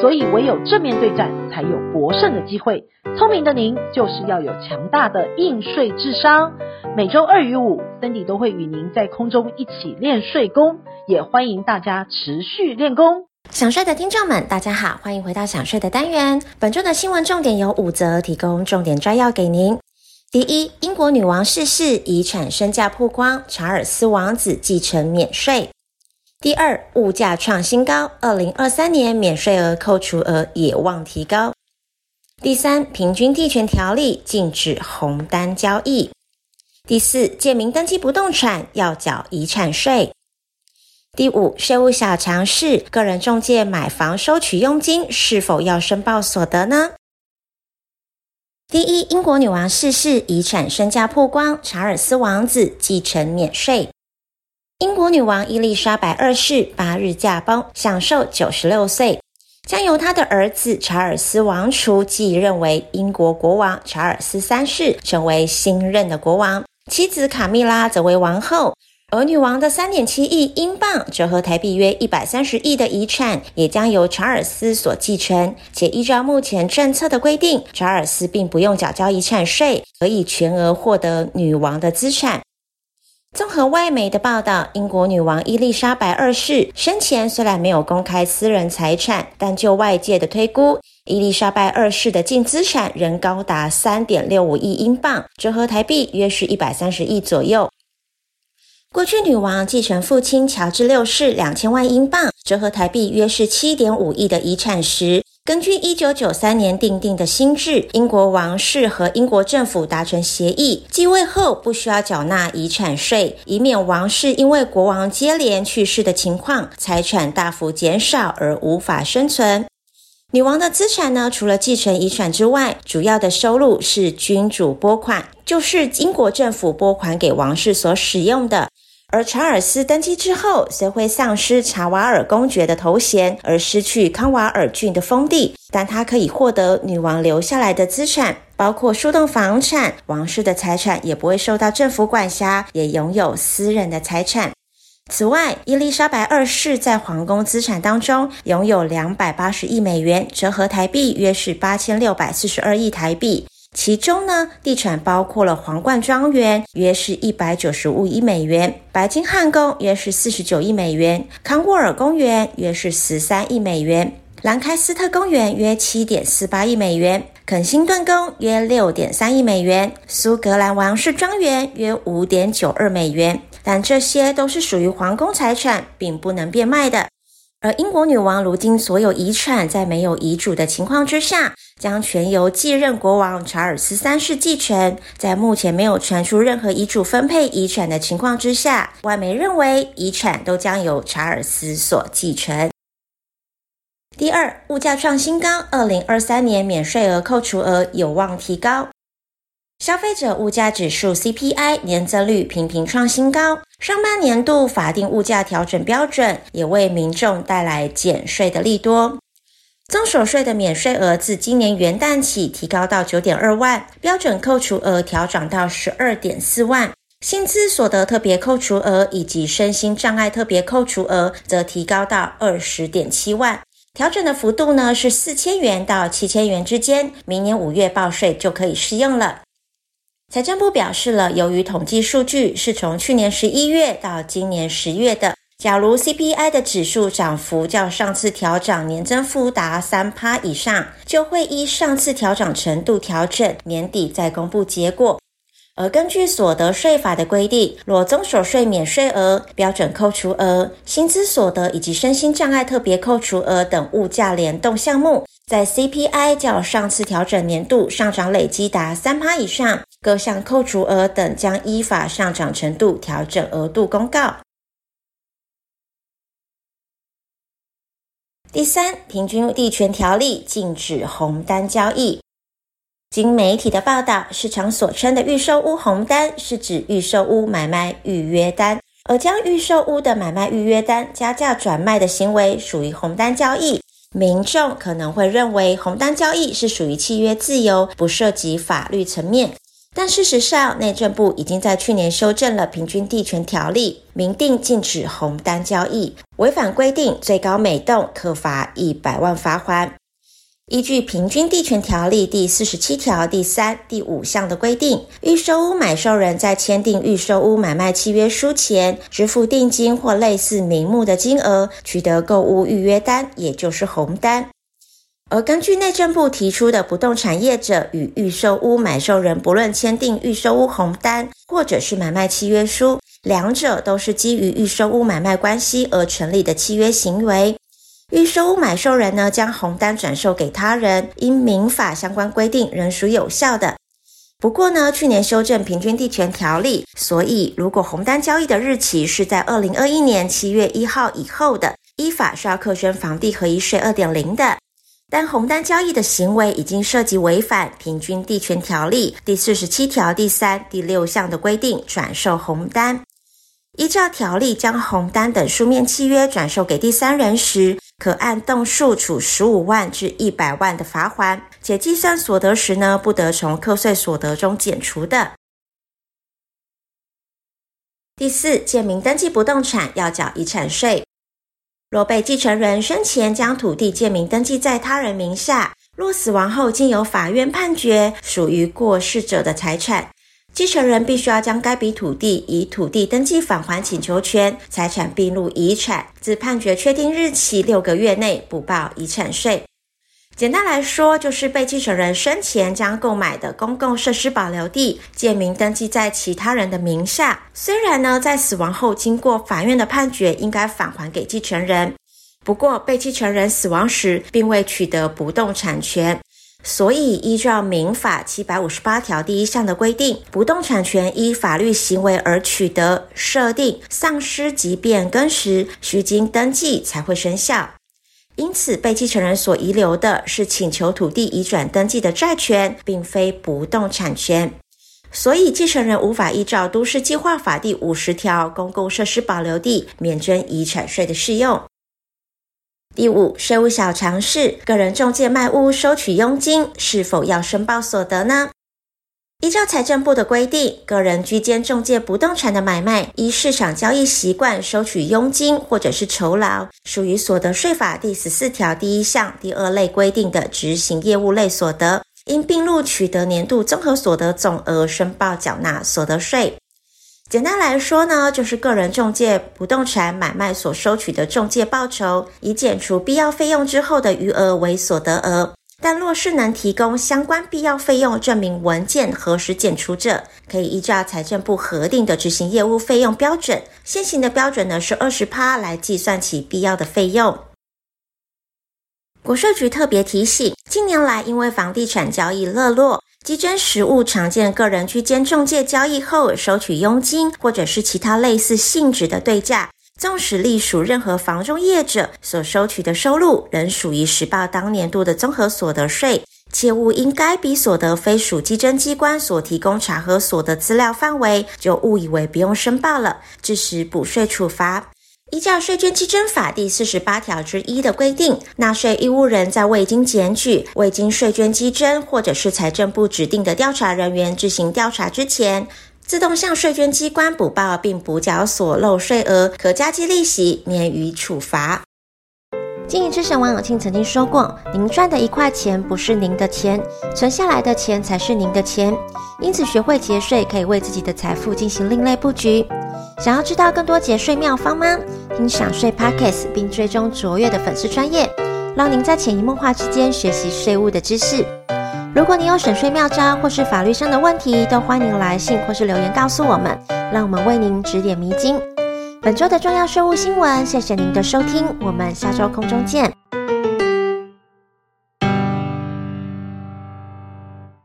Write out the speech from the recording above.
所以唯有正面对战，才有博胜的机会。聪明的您就是要有强大的应税智商。每周二与五，Cindy 都会与您在空中一起练税功，也欢迎大家持续练功。想税的听众们，大家好，欢迎回到想税的单元。本周的新闻重点有五则，提供重点摘要给您。第一，英国女王逝世，遗产身价曝光，查尔斯王子继承免税。第二，物价创新高，二零二三年免税额扣除额也望提高。第三，平均地权条例禁止红单交易。第四，建民登记不动产要缴遗产税。第五，税务小常识：个人中介买房收取佣金，是否要申报所得呢？第一，英国女王逝世，遗产身价曝光，查尔斯王子继承免税。英国女王伊丽莎白二世八日驾崩，享寿九十六岁，将由她的儿子查尔斯王储继任为英国国王查尔斯三世，成为新任的国王。妻子卡蜜拉则为王后，而女王的三点七亿英镑（折合台币约一百三十亿）的遗产也将由查尔斯所继承。且依照目前政策的规定，查尔斯并不用缴交遗产税，可以全额获得女王的资产。综合外媒的报道，英国女王伊丽莎白二世生前虽然没有公开私人财产，但就外界的推估，伊丽莎白二世的净资产仍高达三点六五亿英镑，折合台币约是一百三十亿左右。过去女王继承父亲乔治六世两千万英镑，折合台币约是七点五亿的遗产时，根据一九九三年订定的新制，英国王室和英国政府达成协议，继位后不需要缴纳遗产税，以免王室因为国王接连去世的情况，财产大幅减少而无法生存。女王的资产呢，除了继承遗产之外，主要的收入是君主拨款，就是英国政府拨款给王室所使用的。而查尔斯登基之后，虽会丧失查瓦尔公爵的头衔，而失去康瓦尔郡的封地，但他可以获得女王留下来的资产，包括数栋房产。王室的财产也不会受到政府管辖，也拥有私人的财产。此外，伊丽莎白二世在皇宫资产当中拥有两百八十亿美元，折合台币约是八千六百四十二亿台币。其中呢，地产包括了皇冠庄园，约是一百九十五亿美元；白金汉宫约是四十九亿美元；康沃尔公园约是十三亿美元；兰开斯特公园约七点四八亿美元；肯辛顿宫约六点三亿美元；苏格兰王室庄园约五点九二美元。但这些都是属于皇宫财产，并不能变卖的。而英国女王如今所有遗产，在没有遗嘱的情况之下，将全由继任国王查尔斯三世继承。在目前没有传出任何遗嘱分配遗产的情况之下，外媒认为遗产都将由查尔斯所继承。第二，物价创新高，二零二三年免税额扣除额有望提高。消费者物价指数 CPI 年增率频频创新高，上半年度法定物价调整标准也为民众带来减税的利多。增所税的免税额自今年元旦起提高到九点二万，标准扣除额调涨到十二点四万，薪资所得特别扣除额以及身心障碍特别扣除额则提高到二十点七万。调整的幅度呢是四千元到七千元之间，明年五月报税就可以适用了。财政部表示了，由于统计数据是从去年十一月到今年十月的，假如 CPI 的指数涨幅较上次调涨年增幅达三趴以上，就会依上次调涨程度调整，年底再公布结果。而根据所得税法的规定，若综所税免税额、标准扣除额、薪资所得以及身心障碍特别扣除额等物价联动项目，在 CPI 较上次调整年度上涨累积达三趴以上。各项扣除额等将依法上涨程度调整额度公告。第三，平均地权条例禁止红单交易。经媒体的报道，市场所称的预售屋红单是指预售屋买卖预约单，而将预售屋的买卖预约单加价转卖的行为属于红单交易，民众可能会认为红单交易是属于契约自由，不涉及法律层面。但事实上，内政部已经在去年修正了《平均地权条例》，明定禁止红单交易，违反规定最高每栋可罚一百万罚锾。依据《平均地权条例》第四十七条第三、第五项的规定，预售屋买受人在签订预售屋买卖契约书前，支付定金或类似名目的金额，取得购屋预约单，也就是红单。而根据内政部提出的不动产业者与预售屋买受人，不论签订预售屋红单或者是买卖契约书，两者都是基于预售屋买卖关系而成立的契约行为。预售屋买受人呢，将红单转售给他人，因民法相关规定仍属有效的。不过呢，去年修正平均地权条例，所以如果红单交易的日期是在二零二一年七月一号以后的，依法需要课征房地合一税二点零的。但红单交易的行为已经涉及违反平均地权条例第四十七条第三、第六项的规定，转售红单。依照条例，将红单等书面契约转售给第三人时，可按栋数处十五万至一百万的罚锾，且计算所得时呢，不得从课税所得中减除的。第四，借名登记不动产要缴遗产税。若被继承人生前将土地借名登记在他人名下，若死亡后经由法院判决属于过世者的财产。继承人必须要将该笔土地以土地登记返还请求权，财产并入遗产，自判决确定日起六个月内补报遗产税。简单来说，就是被继承人生前将购买的公共设施保留地借名登记在其他人的名下，虽然呢在死亡后经过法院的判决应该返还给继承人，不过被继承人死亡时并未取得不动产权。所以，依照民法七百五十八条第一项的规定，不动产权依法律行为而取得、设定、丧失及变更时，须经登记才会生效。因此，被继承人所遗留的是请求土地移转登记的债权，并非不动产权。所以，继承人无法依照都市计划法第五十条公共设施保留地免征遗产税的适用。第五，税务小常识：个人中介卖屋收取佣金，是否要申报所得呢？依照财政部的规定，个人居间中介不动产的买卖，依市场交易习惯收取佣金或者是酬劳，属于所得税法第十四条第一项第二类规定的执行业务类所得，应并入取得年度综合所得总额申报缴纳所得税。简单来说呢，就是个人中介不动产买卖所收取的中介报酬，以减除必要费用之后的余额为所得额。但若是能提供相关必要费用证明文件何时减除者，可以依照财政部核定的执行业务费用标准，现行的标准呢是二十趴来计算其必要的费用。国税局特别提醒，近年来因为房地产交易热络。稽征实务常见，个人居间中介交易后收取佣金，或者是其他类似性质的对价，纵使隶属任何房仲业者所收取的收入，仍属于实报当年度的综合所得税。切勿因该笔所得非属稽征机关所提供查核所得资料范围，就误以为不用申报了，致使补税处罚。依照税捐稽征法第四十八条之一的规定，纳税义务人在未经检举、未经税捐稽征或者是财政部指定的调查人员执行调查之前，自动向税捐机关补报并补缴所漏税额，可加计利息，免予处罚。经营之神王永庆曾经说过：“您赚的一块钱不是您的钱，存下来的钱才是您的钱。因此，学会节税可以为自己的财富进行另类布局。想要知道更多节税妙方吗？听享税 Podcast 并追踪卓越的粉丝专业，让您在潜移默化之间学习税务的知识。如果你有省税妙招或是法律上的问题，都欢迎来信或是留言告诉我们，让我们为您指点迷津。”本周的重要税务新闻，谢谢您的收听，我们下周空中见。